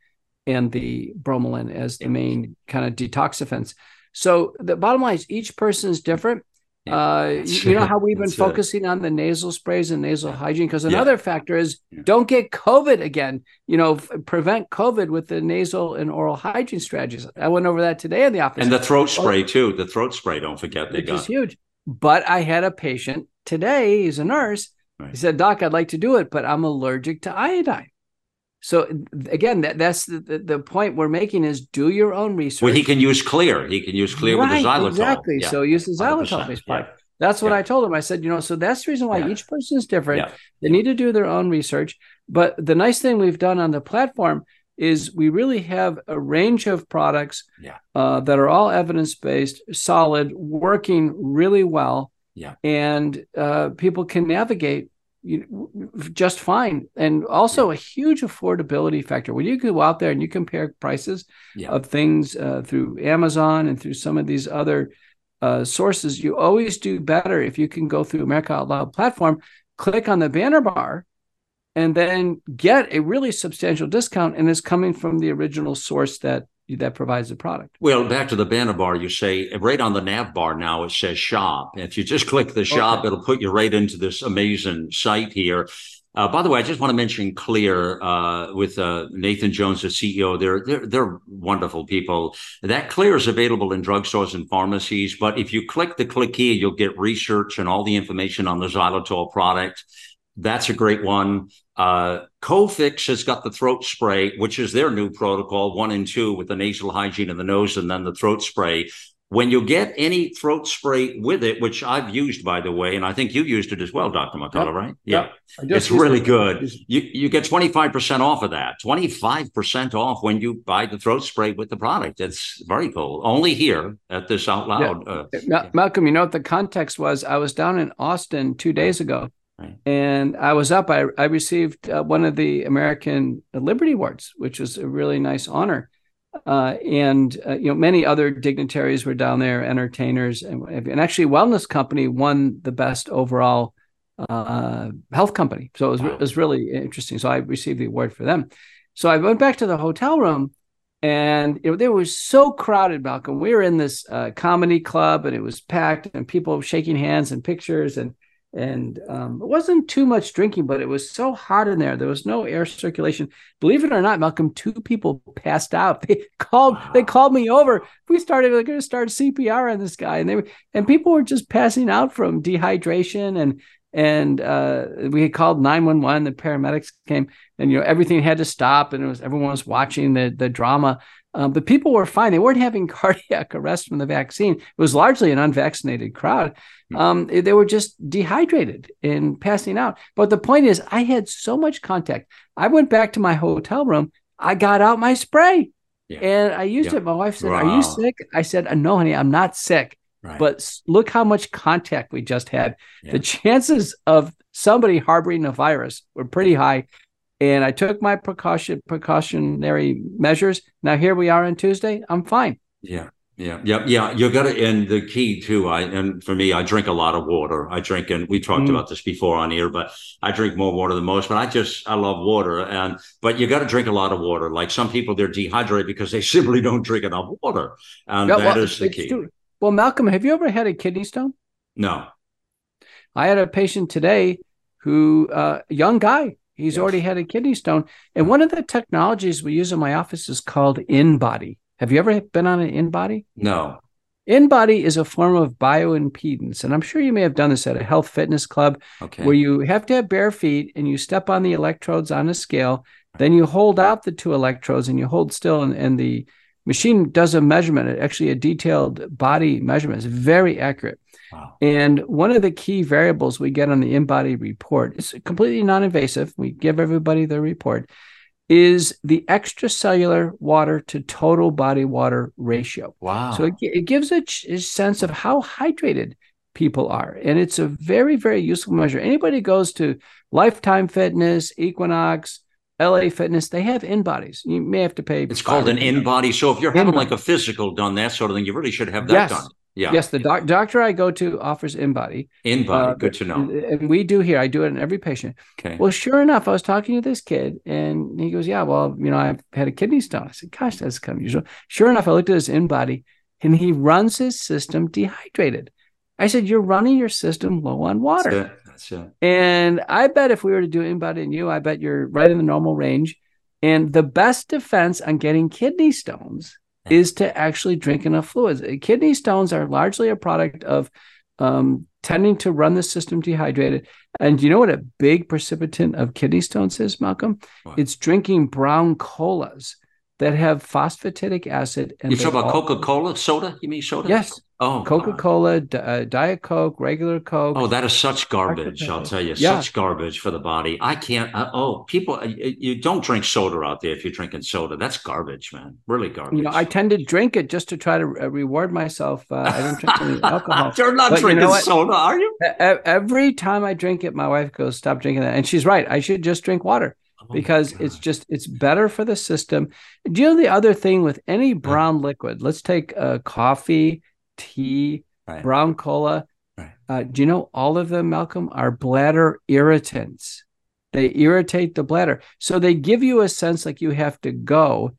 and the bromelain as the main kind of detoxifants. So the bottom line is each person is different. Yeah, uh, you, know how we've been focusing on the nasal sprays and nasal hygiene because another yeah. factor is don't get COVID again. You know, f- prevent COVID with the nasal and oral hygiene strategies. I went over that today in the office. And the throat spray too. The throat spray, don't forget, they got is huge. But I had a patient today. He's a nurse. Right. He said, "Doc, I'd like to do it, but I'm allergic to iodine." So again, that, that's the, the, point we're making is do your own research. Well, he can use Xlear. He can use Xlear right, with the xylitol. Exactly. Yeah. So use the xylitol based product. Yeah. That's what yeah. I told him. I said, you know, so that's the reason why each person is different. They need to do their own research. But the nice thing we've done on the platform is we really have a range of products uh, that are all evidence based, solid, working really well. Yeah. And uh, people can navigate just fine and also yeah. a huge affordability factor when you go out there and you compare prices yeah. of things uh, through amazon and through some of these other uh, sources you always do better if you can go through america out loud platform click on the banner bar and then get a really substantial discount and it's coming from the original source that that provides the product. Well, back to the banner bar, you say right on the nav bar now it says shop. If you just click the shop, okay. it'll put you right into this amazing site here. Uh, by the way, I just want to mention Xlear uh, with uh, Nathan Jones, the CEO. They're, they're they're wonderful people. That Xlear is available in drugstores and pharmacies. But if you click the click here, you'll get research and all the information on the xylitol product. That's a great one. Uh, Cofix has got the throat spray, which is their new protocol, one and two, with the nasal hygiene of the nose and then the throat spray. When you get any throat spray with it, which I've used, by the way, and I think you used it as well, Dr. McCullough, yep. right? Yeah. Yep. It's really it. good. You, you get 25% off of that, 25% off when you buy the throat spray with the product. It's very cool. Only here at this out loud. Yeah. Uh, Malcolm, you know what the context was? I was down in Austin two days ago and I was up. I, I received uh, one of the American Liberty Awards, which was a really nice honor. Uh, and uh, you know, many other dignitaries were down there, entertainers, and, and actually, Wellness Company won the best overall uh, health company. So it was, wow. it was really interesting. So I received the award for them. So I went back to the hotel room, and you know, they were so crowded, Malcolm. We were in this uh, comedy club, and it was packed, and people shaking hands and pictures, and and um, it wasn't too much drinking, but it was so hot in there. There was no air circulation. Believe it or not, Malcolm, two people passed out. They called. Wow. They called me over. We started We're going to start CPR on this guy, and they were, and people were just passing out from dehydration and and uh, we had called 911 the paramedics came and you know everything had to stop and it was everyone was watching the the drama um, but people were fine. They weren't having cardiac arrest from the vaccine. It was largely an unvaccinated crowd. Hmm. Um, they were just dehydrated and passing out. But the point is, I had so much contact. I went back to my hotel room. I got out my spray yeah. and I used yeah. it. My wife said, wow. Are you sick? I said, No, honey, I'm not sick. Right. But look how much contact we just had. Yeah. The chances of somebody harboring a virus were pretty high and I took my precaution precautionary measures. Now here we are on Tuesday. I'm fine. Yeah. Yeah, yeah, yeah. You got to, and the key too. I and for me, I drink a lot of water. I drink, and we talked mm. about this before on here, but I drink more water than most. But I just, I love water, and but you got to drink a lot of water. Like some people, they're dehydrated because they simply don't drink enough water, and yeah, that well, is the key. True. Well, Malcolm, have you ever had a kidney stone? No. I had a patient today who, uh, a young guy, he's yes. already had a kidney stone, and one of the technologies we use in my office is called InBody have you ever been on an InBody? No. InBody is a form of bioimpedance. And I'm sure you may have done this at a health fitness club okay. where you have to have bare feet and you step on the electrodes on a scale. Then you hold out the two electrodes and you hold still, and, and the machine does a measurement, actually a detailed body measurement. It's very accurate. Wow. And one of the key variables we get on the InBody report is completely non invasive. We give everybody the report is the extracellular water to total body water ratio. Wow. So it, it gives a, a, sense of how hydrated people are. And it's a very, very useful measure. Anybody goes to Lifetime Fitness, Equinox, LA Fitness, they have in bodies. You may have to pay. It's called an in body. So if you're having like a physical done, that sort of thing, you really should have that yes. done. Yeah. Yes, the doc- doctor I go to offers InBody. InBody, uh, good to know. And we do here. I do it in every patient. Okay. Well, sure enough, I was talking to this kid, and he goes, "Yeah, well, you know, I've had a kidney stone." I said, "Gosh, that's kind of usual." Sure enough, I looked at his InBody, and he runs his system dehydrated. I said, "You're running your system low on water." That's it. That's it. And I bet if we were to do InBody in you, I bet you're right in the normal range. And the best defense on getting kidney stones is to actually drink enough fluids. Kidney stones are largely a product of um, tending to run the system dehydrated. And you know what a big precipitant of kidney stones is, Malcolm? What? It's drinking brown colas that have phosphatidic acid. And you talk about Coca Cola soda? You mean soda? Yes. Oh, Coca Cola, uh, Diet Coke, regular Coke. Oh, that is such garbage. I'll tell you, yeah. such garbage for the body. I can't. Uh, oh, people, uh, you don't drink soda out there if you're drinking soda. That's garbage, man. Really garbage. You know, I tend to drink it just to try to uh, reward myself. Uh, I don't drink any alcohol. you're not but drinking you know soda, are you? Every time I drink it, my wife goes, "Stop drinking that," and she's right. I should just drink water. Oh because it's just it's better for the system. Do you know the other thing with any brown liquid? Let's take uh, coffee, tea, right. brown cola. Right. Uh, do you know all of them, Malcolm, are bladder irritants? They irritate the bladder. So they give you a sense like you have to go.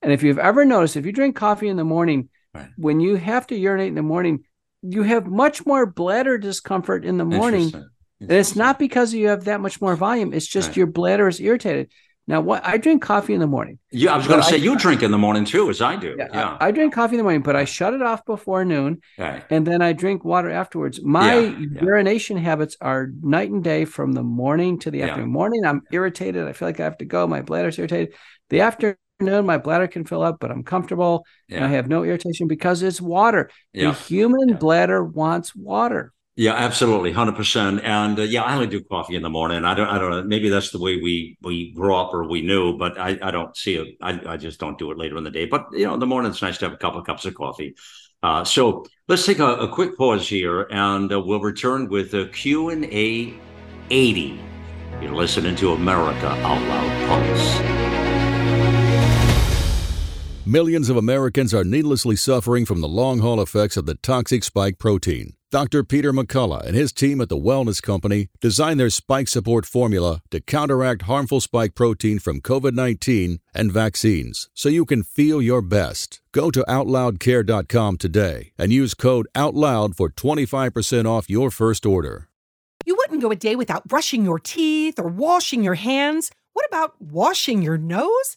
And if you've ever noticed, if you drink coffee in the morning, when you have to urinate in the morning, you have much more bladder discomfort in the morning. And it's not because you have that much more volume. It's just your bladder is irritated. Now, what I drink coffee in the morning. Yeah, I was going to say I, you drink in the morning too, as I do. Yeah, yeah. I, I, drink coffee in the morning, but I shut it off before noon, and then I drink water afterwards. My yeah, urination habits are night and day from the morning to the afternoon. Morning, I'm irritated. I feel like I have to go. My bladder's irritated. The afternoon, my bladder can fill up, but I'm comfortable. And I have no irritation because it's water. The human bladder wants water. Yeah, absolutely, hundred percent. And uh, yeah, I only do coffee in the morning. I don't, I don't know. Maybe that's the way we we grew up or we knew, but I, I don't see it. I, I just don't do it later in the day. But you know, in the morning it's nice to have a couple of cups of coffee. Uh, so let's take a, a, quick pause here, and uh, we'll return with a Q and A eighty. You're listening to America Out Loud Pulse. Millions of Americans are needlessly suffering from the long haul effects of the toxic spike protein. Dr. Peter McCullough and his team at the Wellness Company designed their spike support formula to counteract harmful spike protein from COVID 19 and vaccines so you can feel your best. Go to OutLoudCare.com today and use code OUTLOUD for 25% off your first order. You wouldn't go a day without brushing your teeth or washing your hands. What about washing your nose?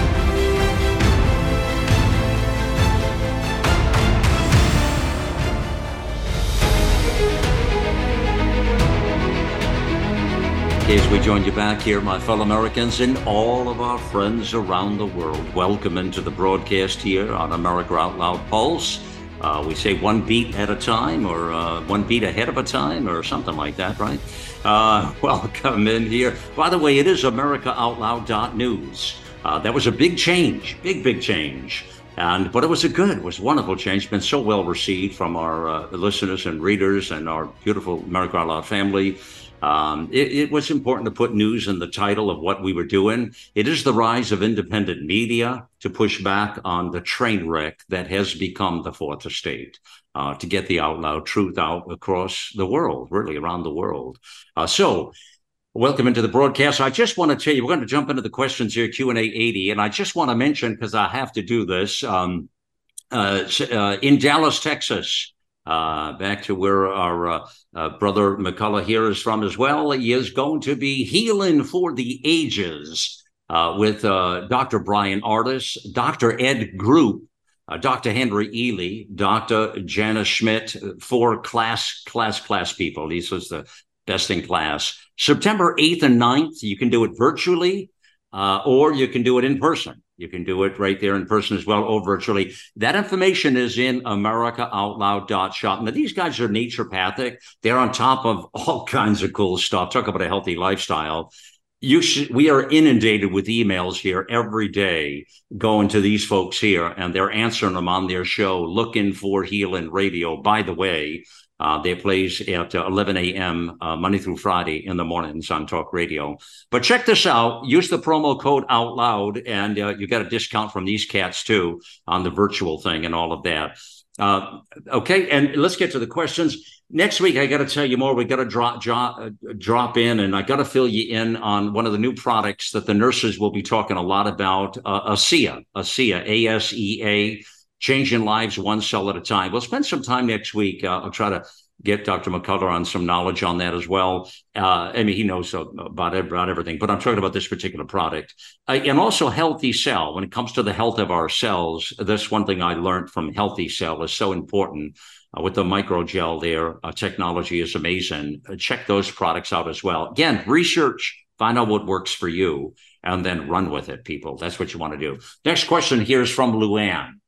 As we join you back here, my fellow Americans, and all of our friends around the world, welcome into the broadcast here on America Out Loud Pulse. Uh, we say one beat at a time, or uh, one beat ahead of a time, or something like that, right? Uh, welcome in here. By the way, it is AmericaOutloud.news. Uh, that was a big change, big, big change. And but it was a good, it was wonderful change. Been so well received from our uh, listeners and readers and our beautiful America Out Loud family. Um, it, it, was important to put news in the title of what we were doing. It is the rise of independent media to push back on the train wreck that has become the fourth estate, uh, to get the out loud truth out across the world, really around the world. Uh, so, welcome into the broadcast. I just want to tell you, we're going to jump into the questions here, Q and A eighty, and I just want to mention because I have to do this. Um, uh, uh in Dallas, Texas uh, back to where our uh, uh, brother McCullough here is from as well. He is going to be healing for the ages uh, with uh, Dr. Bryan Ardis, Dr. Ed Group, uh, Dr. Henry Ealy, Dr. Janice Schmidt, four class, class, class people. These was the best in class. September 8th and 9th, you can do it virtually or you can do it in person. You can do it right there in person as well or virtually. That information is in AmericaOutloud.shop. Now, these guys are naturopathic. They're on top of all kinds of cool stuff. Talk about a healthy lifestyle. You should, we are inundated with emails here every day going to these folks here, and they're answering them on their show, looking for healing radio. By the way, uh, they plays at uh, 11 a.m. Uh, Monday through Friday in the mornings on Talk Radio. But check this out. Use the promo code Out Loud, and uh, you get a discount from these cats too on the virtual thing and all of that. Uh, okay, and let's get to the questions. Next week, I got to tell you more. We got to drop drop uh, drop in, and I got to fill you in on one of the new products that the nurses will be talking a lot about. Uh, ASEA, ASEA, A S E A changing lives one cell at a time. We'll spend some time next week. Uh, I'll try to get Dr. McCullough on some knowledge on that as well. Uh, I mean, he knows about, about everything, but I'm talking about this particular product. Uh, and also Healthy Cell. When it comes to the health of our cells, that's one thing I learned from Healthy Cell is so important. Uh, with the microgel there, uh, technology is amazing. Uh, check those products out as well. Again, research, find out what works for you, and then run with it, people. That's what you want to do. Next question here is from Luann.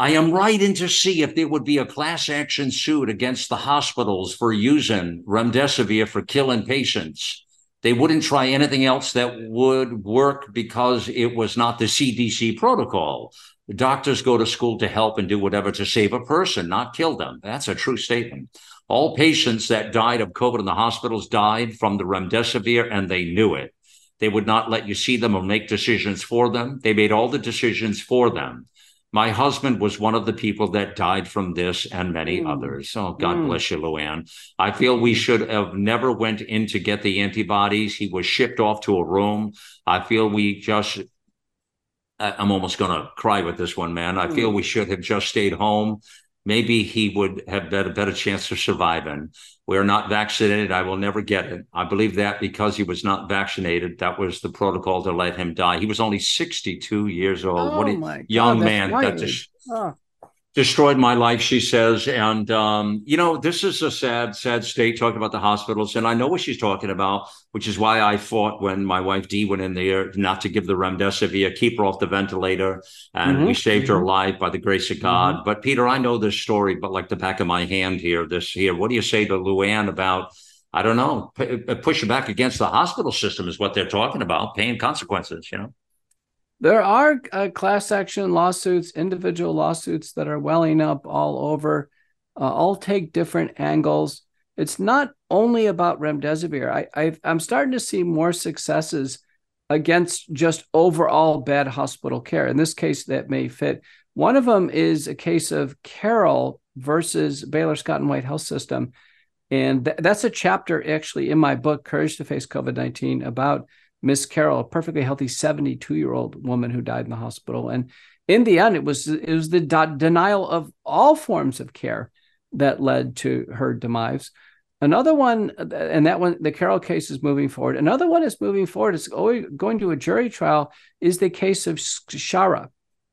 I am writing to see if there would be a class action suit against the hospitals for using remdesivir for killing patients. They wouldn't try anything else that would work because it was not the CDC protocol. Doctors go to school to help and do whatever to save a person, not kill them. That's a true statement. All patients that died of COVID in the hospitals died from the remdesivir, and they knew it. They would not let you see them or make decisions for them. They made all the decisions for them. My husband was one of the people that died from this and many mm. others. Oh, God mm. bless you, Luann. I feel we should have never went in to get the antibodies. He was shipped off to a room. I feel we just, I'm almost going to cry with this one, man. I mm. feel we should have just stayed home. Maybe he would have had a better chance of surviving. We're not vaccinated. I will never get it. I believe that because he was not vaccinated, that was the protocol to let him die. He was only 62 years old. Oh what a young God, man. That just, oh destroyed my life, she says. And, um, you know, this is a sad, sad state talking about the hospitals. And I know what she's talking about, which is why I fought when my wife Dee went in there not to give the remdesivir, keep her off the ventilator. And mm-hmm. we saved mm-hmm. her life by the grace of God. Mm-hmm. But Peter, I know this story, but like the back of my hand here, this here, what do you say to Luann about? I don't know, p- push back against the hospital system is what they're talking about, paying consequences, you know? There are uh, class action lawsuits, individual lawsuits that are welling up all over. Uh, all take different angles. it's not only about remdesivir. I, i am starting to see more successes against just overall bad hospital care. In this case, that may fit. One of them is a case of Carroll versus Baylor Scott and White Health System. And th- that's a chapter actually in my book, Courage to Face COVID 19, about Miss Carroll, a perfectly healthy 72 year old woman who died in the hospital. And in the end, it was it was the de- denial of all forms of care that led to her demise. Another one, and that one, the Carroll case is moving forward. Another one is moving forward. It's going to a jury trial. Is the case of Schara.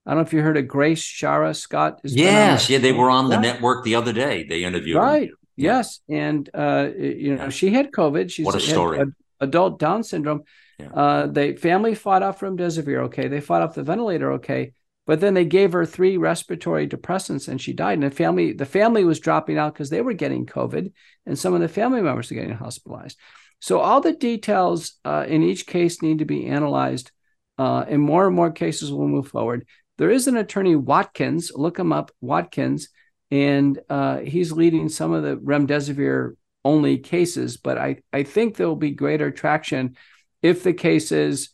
I don't know if you heard of Grace Schara Scott. Yes, yeah, they were on the yeah. network the other day. They interviewed her. right. Yes, and uh, you know she had COVID. She's what a story. adult Down syndrome. Yeah. Uh, they family fought off remdesivir. Okay, they fought off the ventilator. Okay, but then they gave her three respiratory depressants and she died. And the family, the family was dropping out because they were getting COVID, and some of the family members were getting hospitalized. So all the details uh, in each case need to be analyzed, uh, and more and more cases will move forward. There is an attorney Watkins. Look him up, Watkins, and uh, he's leading some of the remdesivir only cases. But I I think there will be greater traction if the case is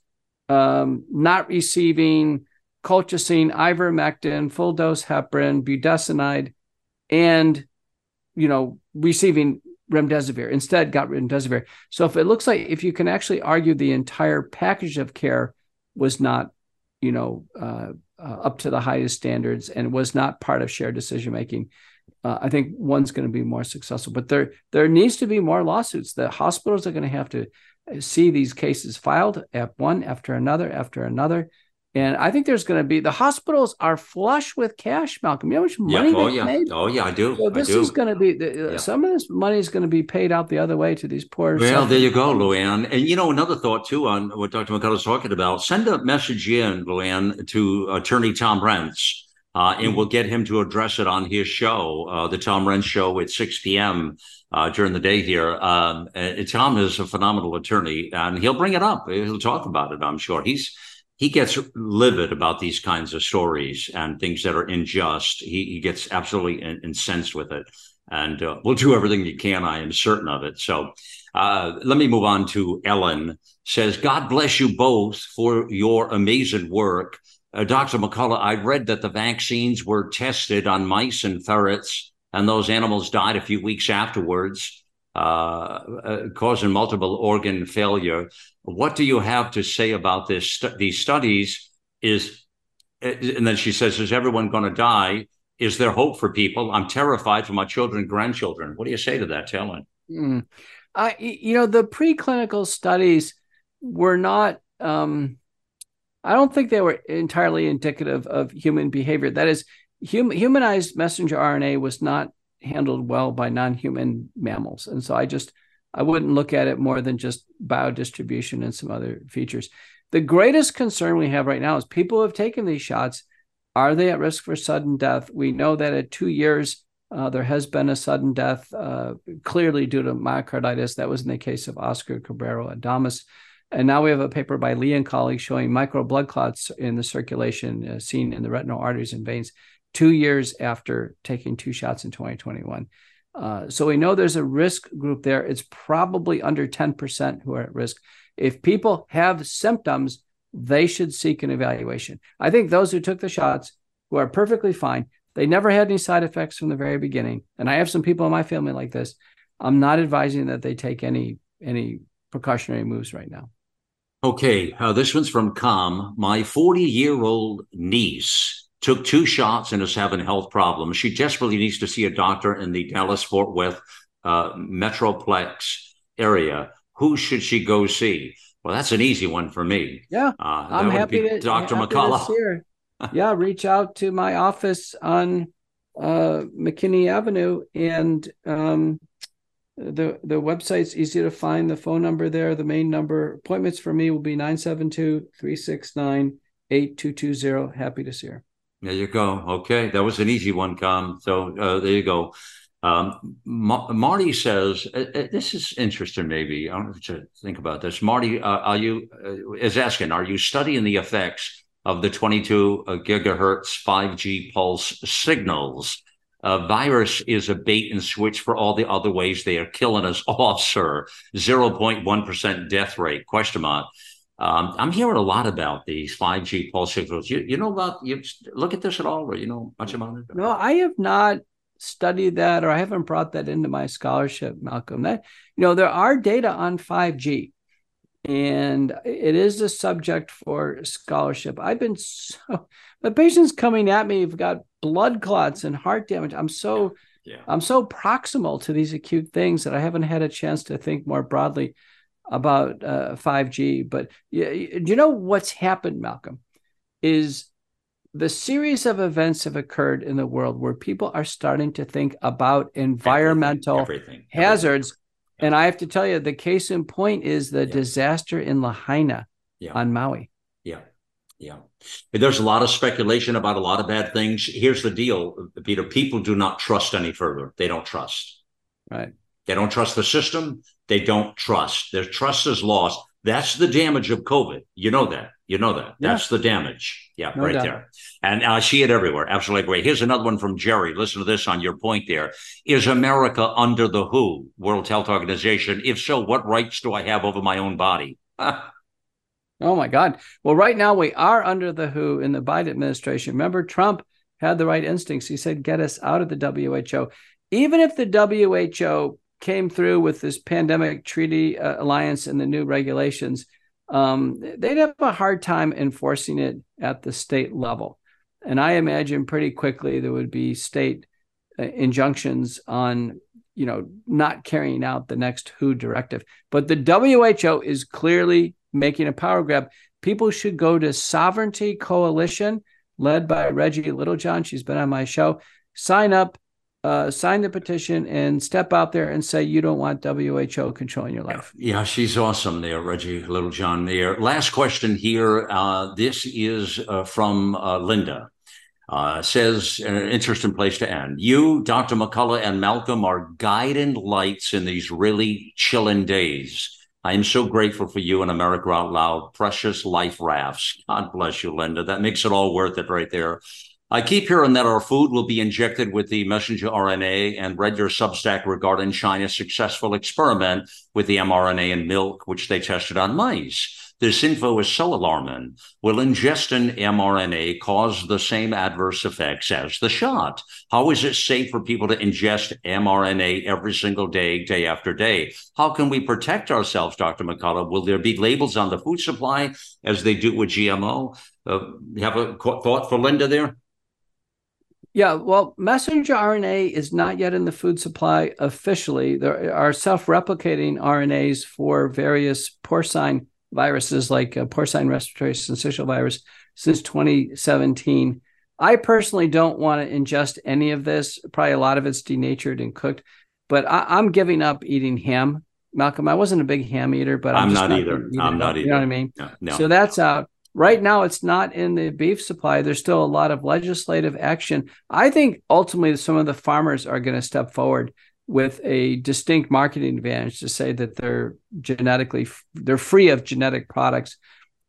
um, not receiving colchicine, ivermectin, full dose heparin, budesonide, and you know receiving remdesivir. Instead, got remdesivir. So if it looks like if you can actually argue the entire package of care was not, you know, uh, uh, up to the highest standards and was not part of shared decision making. Uh, I think one's going to be more successful, but there there needs to be more lawsuits. The hospitals are going to have to see these cases filed at one after another after another and I think there's going to be the hospitals are flush with cash, Malcolm. You know how much money yeah. Oh, they yeah. made? Oh, yeah, I do. So this do. is going to be the, yeah. some of this money is going to be paid out the other way to these poor. Well, there you go, Luann. And you know, another thought too on what Dr. McCullough's talking about. Send a message in, Luann, to Attorney Tom Renz. Uh, and mm-hmm. we'll get him to address it on his show, uh, the Tom Renz show at 6 p.m. Uh, during the day here. Um, Tom is a phenomenal attorney, and he'll bring it up. He'll talk about it. I'm sure he's he gets livid about these kinds of stories and things that are unjust. He, he gets absolutely incensed with it. And uh, we'll do everything you can. I am certain of it. So uh, let me move on to Ellen. Says, God bless you both for your amazing work. Uh, Dr. McCullough, I read that the vaccines were tested on mice and ferrets, and those animals died a few weeks afterwards, uh, uh, causing multiple organ failure. What do you have to say about this? These studies is, and then she says, is everyone going to die? Is there hope for people? I'm terrified for my children and grandchildren. What do you say to that, Helen? Mm. I, you know, the preclinical studies were not. Um, I don't think they were entirely indicative of human behavior. That is, hum, humanized messenger RNA was not handled well by non-human mammals, and so I just I wouldn't look at it more than just biodistribution and some other features. The greatest concern we have right now is people who have taken these shots. Are they at risk for sudden death? We know that at two years, uh, there has been a sudden death, uh, clearly due to myocarditis. That was in the case of Oscar Cabrera Adames. And now we have a paper by Lee and colleagues showing micro blood clots in the circulation uh, seen in the retinal arteries and veins two years after taking two shots in 2021. Uh, so we know there's a risk group there. It's probably under 10% who are at risk. If people have symptoms, they should seek an evaluation. I think those who took the shots, who are perfectly fine, they never had any side effects from the very beginning. And I have some people in my family like this. I'm not advising that they take any any precautionary moves right now. Okay, uh, this one's from Com. My 40 year old niece took two shots and is having health problems. She desperately needs to see a doctor in the Dallas Fort Worth uh, Metroplex area. Who should she go see? Well, that's an easy one for me. Yeah, uh, I'm happy to Dr. Happy McCullough. yeah, reach out to my office on uh, McKinney Avenue, and um, the the website's easy to find. The phone number there, the main number. Appointments for me will be 972 369 8220. Happy to see her. There you go. Okay, that was an easy one, Com. So uh, there you go. Um, Ma- Marty says uh, uh, this is interesting. Maybe I don't to think about this. Marty, uh, are you uh, is asking? Are you studying the effects of the 22 uh, gigahertz 5G pulse signals? uh, virus is a bait and switch for all the other ways they are killing us off, sir. 0.1% death rate, question mark. Um, I'm hearing a lot about these 5G pulse signals. You, you know about, you look at this at all, or you know much about it? No, I have not studied that, or I haven't brought that into my scholarship, Malcolm. That, you know, there are data on 5G and it is a subject for scholarship. I've been so the patients coming at me have got blood clots and heart damage. I'm so yeah. I'm so proximal to these acute things that I haven't had a chance to think more broadly about uh, 5G. But yeah, do you know what's happened, Malcolm? Is the series of events have occurred in the world where people are starting to think about environmental everything, everything, hazards everything and I have to tell you, the case in point is the yeah. disaster in Lahaina yeah. on Maui. Yeah. Yeah. There's a lot of speculation about a lot of bad things. Here's the deal, Peter people do not trust any further. They don't trust. Right. They don't trust the system. They don't trust. Their trust is lost. That's the damage of COVID. You know that. You know that. Yeah. That's the damage. Yeah, no right doubt. there. And I see it everywhere. Absolutely great. Here's another one from Jerry. Listen to this on your point there. Is America under the WHO, World Health Organization? If so, what rights do I have over my own body? oh my God. Well, right now we are under the WHO in the Biden administration. Remember, Trump had the right instincts. He said, get us out of the WHO. Even if the WHO came through with this pandemic treaty uh, alliance and the new regulations, um, they'd have a hard time enforcing it at the state level. And I imagine pretty quickly there would be state uh, injunctions on, you know, not carrying out the next WHO directive. But the WHO is clearly making a power grab. People should go to Sovereignty Coalition, led by Reggie Littlejohn. She's been on my show. Sign up uh, sign the petition and step out there and say you don't want WHO controlling your life. Yeah, she's awesome there, Reggie Littlejohn there. Last question here. Uh, this is uh, from uh, Linda. Uh, says an interesting place to end. You, Dr. McCullough, and Malcolm are guiding lights in these really chilling days. I am so grateful for you and America Out Loud, precious life rafts. God bless you, Linda. That makes it all worth it right there. I keep hearing that our food will be injected with the messenger RNA and read your Substack regarding China's successful experiment with the mRNA in milk, which they tested on mice. This info is so alarming. Will ingesting mRNA cause the same adverse effects as the shot? How is it safe for people to ingest mRNA every single day, day after day? How can we protect ourselves, Dr. McCullough? Will there be labels on the food supply as they do with GMO? Uh, have a thought for Linda there? Yeah, well, messenger RNA is not yet in the food supply officially. There are self replicating RNAs for various porcine viruses like uh, porcine respiratory syncytial virus since 2017. I personally don't want to ingest any of this. Probably a lot of it's denatured and cooked, but I, am giving up eating ham. Malcolm, I wasn't a big ham eater, but I'm, I'm not, not, either. I'm not either. You know what I mean? No, no. So that's out. Right now, it's not in the beef supply. There's still a lot of legislative action. I think ultimately some of the farmers are going to step forward with a distinct marketing advantage to say that they're genetically they're free of genetic products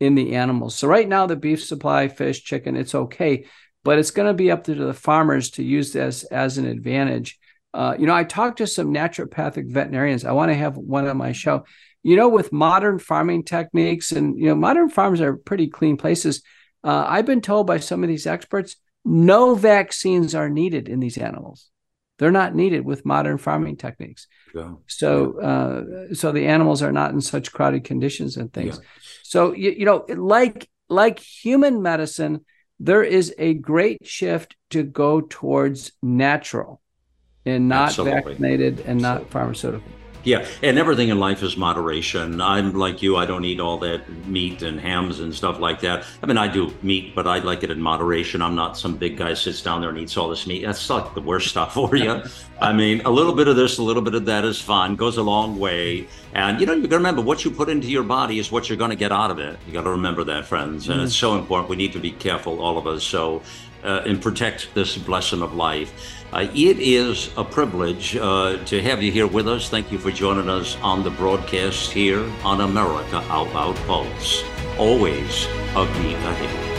in the animals. So right now, the beef supply, fish, chicken, it's okay, but it's going to be up to the farmers to use this as an advantage. Uh, you know, I talked to some naturopathic veterinarians. I want to have one on my show you know, with modern farming techniques and, you know, modern farms are pretty clean places. Uh, I've been told by some of these experts, no vaccines are needed in these animals. They're not needed with modern farming techniques. Yeah. So, uh, so the animals are not in such crowded conditions and things. Yeah. So, you, you know, like like human medicine, there is a great shift to go towards natural and not Absolutely. vaccinated and Absolutely. not pharmaceutical. Yeah, and everything in life is moderation. I'm like you, I don't eat all that meat and hams and stuff like that. I mean, I do meat, but I like it in moderation. I'm not some big guy sits down there and eats all this meat. That's like the worst stuff for you. I mean, a little bit of this, a little bit of that is fun, goes a long way. And you know, you got to remember what you put into your body is what you're going to get out of it. You got to remember that, friends. And mm-hmm. it's so important. We need to be careful, all of us. So, uh, and protect this blessing of life. Uh, it is a privilege uh, to have you here with us. Thank you for joining us on the broadcast here on America Out Loud Pulse. Always a beat ahead.